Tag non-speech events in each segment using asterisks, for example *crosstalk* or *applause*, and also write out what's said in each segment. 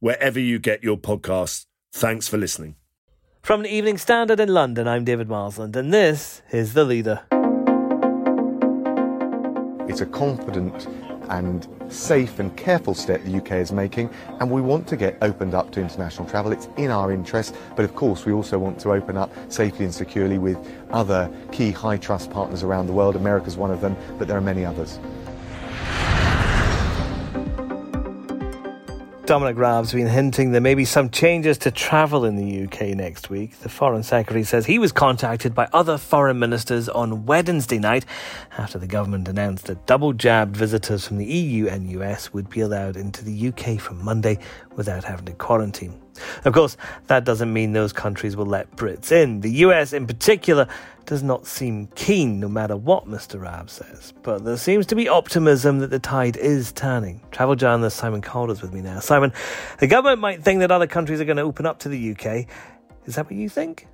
wherever you get your podcasts. Thanks for listening. From the Evening Standard in London, I'm David Marsland, and this is The Leader. It's a confident and safe and careful step the UK is making, and we want to get opened up to international travel. It's in our interest, but of course, we also want to open up safely and securely with other key high trust partners around the world. America's one of them, but there are many others. Dominic Raab's been hinting there may be some changes to travel in the UK next week. The Foreign Secretary says he was contacted by other foreign ministers on Wednesday night after the government announced that double jabbed visitors from the EU and US would be allowed into the UK from Monday without having to quarantine. Of course, that doesn't mean those countries will let Brits in. The US, in particular, does not seem keen no matter what Mr. Raab says. But there seems to be optimism that the tide is turning. Travel journalist Simon Calder's with me now. Simon, the government might think that other countries are going to open up to the UK. Is that what you think?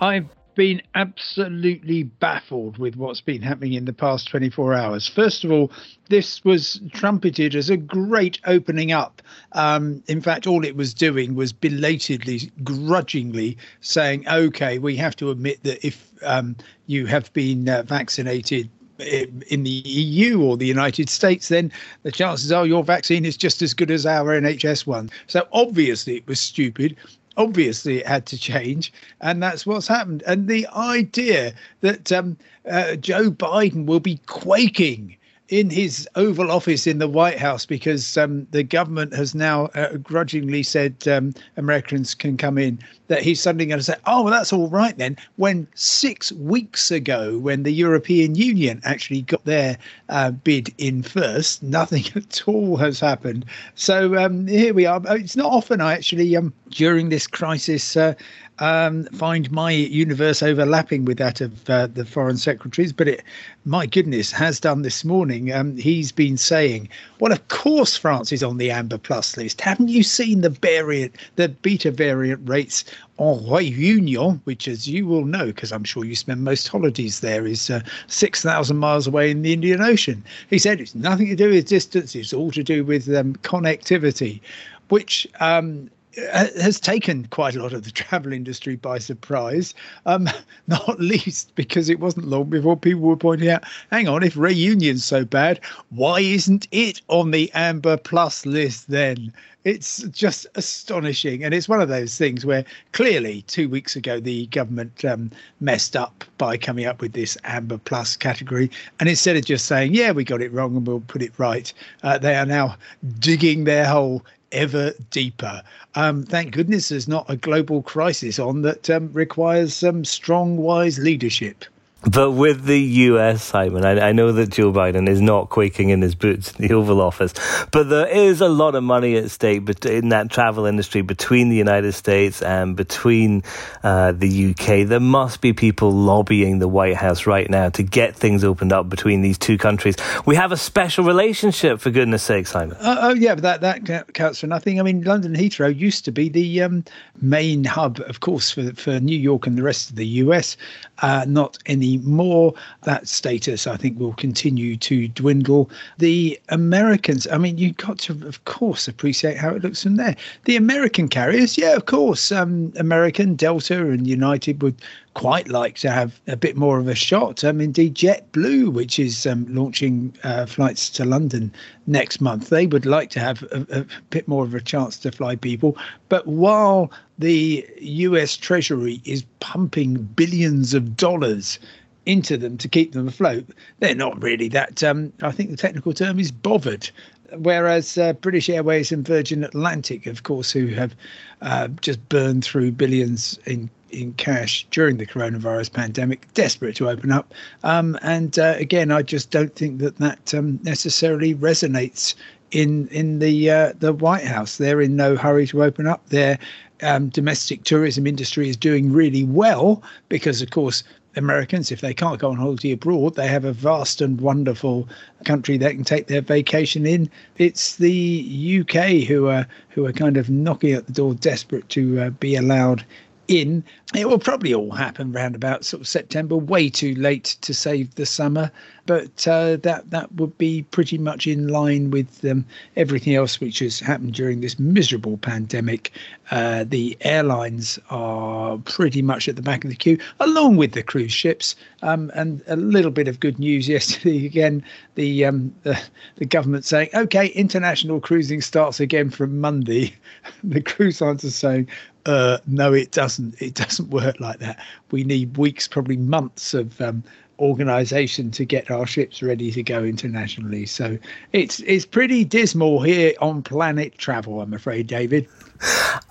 I've been absolutely baffled with what's been happening in the past 24 hours. First of all, this was trumpeted as a great opening up. Um, in fact, all it was doing was belatedly, grudgingly saying, okay, we have to admit that if um, you have been uh, vaccinated in the EU or the United States, then the chances are your vaccine is just as good as our NHS one. So obviously it was stupid obviously it had to change, and that's what's happened. And the idea that um, uh, Joe Biden will be quaking in his Oval Office in the White House because um, the government has now uh, grudgingly said um, Americans can come in, that he's suddenly going to say, oh, well, that's all right then. When six weeks ago, when the European Union actually got their uh, bid in first, nothing *laughs* at all has happened. So um, here we are. It's not often I actually, um, during this crisis, uh, um, find my universe overlapping with that of uh, the foreign secretaries, but it, my goodness, has done this morning. Um, he's been saying, "Well, of course, France is on the Amber Plus list. Haven't you seen the variant, the beta variant rates en Réunion, which, as you will know, because I'm sure you spend most holidays there, is uh, six thousand miles away in the Indian Ocean?" He said it's nothing to do with distance; it's all to do with um, connectivity, which um, has taken quite a lot of the travel industry by surprise, um, *laughs* not least because it wasn't long before people were pointing out, hang on, if Reunion's so bad, why isn't it on the Amber Plus list then? It's just astonishing. And it's one of those things where clearly two weeks ago the government um, messed up by coming up with this Amber Plus category. And instead of just saying, yeah, we got it wrong and we'll put it right, uh, they are now digging their hole ever deeper. Um, thank goodness there's not a global crisis on that um, requires some strong, wise leadership. But with the US, Simon, I, I, know that Joe Biden is not quaking in his boots in the Oval Office, but there is a lot of money at stake in that travel industry between the United States and between uh, the UK. There must be people lobbying the White House right now to get things opened up between these two countries. We have a special relationship, for goodness sake, Simon. Uh, oh, yeah, but that, that counts for nothing. I mean, London Heathrow used to be the um, main hub, of course, for, for New York and the rest of the US, uh, not any more. That status, I think, will continue to dwindle. The Americans, I mean, you've got to, of course, appreciate how it looks from there. The American carriers, yeah, of course, um, American, Delta, and United would quite like to have a bit more of a shot. Um, indeed, JetBlue, which is um, launching uh, flights to London next month, they would like to have a, a bit more of a chance to fly people. But while the US Treasury is pumping billions of dollars into them to keep them afloat, they're not really that. Um, I think the technical term is bothered whereas uh, British Airways and Virgin Atlantic, of course, who have uh, just burned through billions in in cash during the coronavirus pandemic, desperate to open up. Um, and uh, again, I just don't think that that um, necessarily resonates in in the uh, the White House. They're in no hurry to open up. Their um, domestic tourism industry is doing really well because, of course, Americans, if they can't go on holiday abroad, they have a vast and wonderful country they can take their vacation in. It's the UK who are who are kind of knocking at the door, desperate to uh, be allowed in. It will probably all happen round about sort of September, way too late to save the summer, but uh, that that would be pretty much in line with um, everything else which has happened during this miserable pandemic. Uh, the airlines are pretty much at the back of the queue, along with the cruise ships. Um, and a little bit of good news *laughs* yesterday again, the, um, the the government saying, okay, international cruising starts again from Monday. *laughs* the cruise lines are saying, uh, no, it doesn't. It doesn't work like that. We need weeks, probably months of um, organisation to get our ships ready to go internationally. So it's it's pretty dismal here on Planet Travel, I'm afraid, David.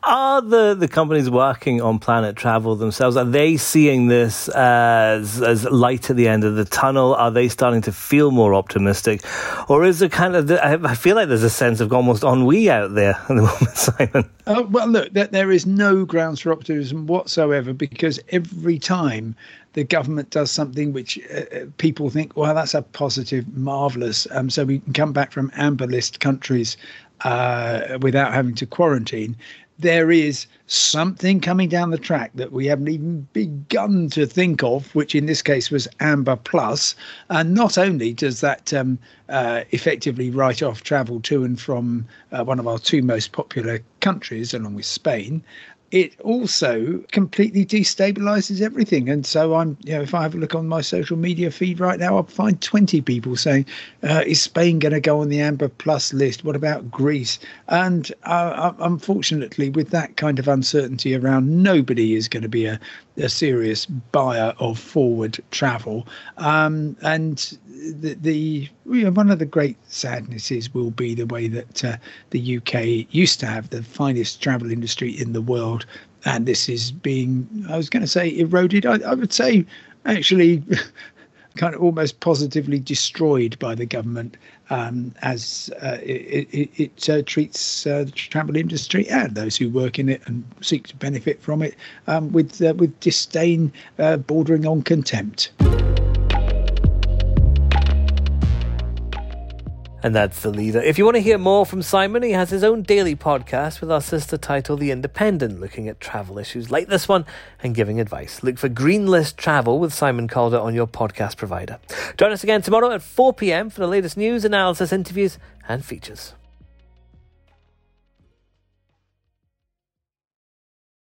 Are the, the companies working on Planet Travel themselves, are they seeing this as, as light at the end of the tunnel? Are they starting to feel more optimistic? Or is it kind of, I feel like there's a sense of almost ennui out there at the *laughs* moment, Simon. Uh, well, look, there is no grounds for optimism whatsoever because every time the government does something which uh, uh, people think, well, that's a positive, marvelous. Um, so we can come back from amber list countries uh, without having to quarantine, there is something coming down the track that we haven't even begun to think of, which in this case was Amber Plus. And not only does that um, uh, effectively write off travel to and from uh, one of our two most popular countries, along with Spain, it also completely destabilizes everything. And so I'm, you know, if I have a look on my social media feed right now, I'll find 20 people saying, uh, is Spain going to go on the Amber Plus list? What about Greece? And uh, unfortunately, with that kind of uncertainty around, nobody is going to be a, a serious buyer of forward travel. Um, and the, the you know, one of the great sadnesses will be the way that uh, the UK used to have the finest travel industry in the world, and this is being I was going to say eroded. I, I would say actually. *laughs* kind of almost positively destroyed by the government um, as uh, it, it, it uh, treats uh, the travel industry and those who work in it and seek to benefit from it um, with uh, with disdain uh, bordering on contempt. And that's the leader. If you want to hear more from Simon, he has his own daily podcast with our sister title, The Independent, looking at travel issues like this one and giving advice. Look for Green List Travel with Simon Calder on your podcast provider. Join us again tomorrow at 4 p.m. for the latest news, analysis, interviews, and features.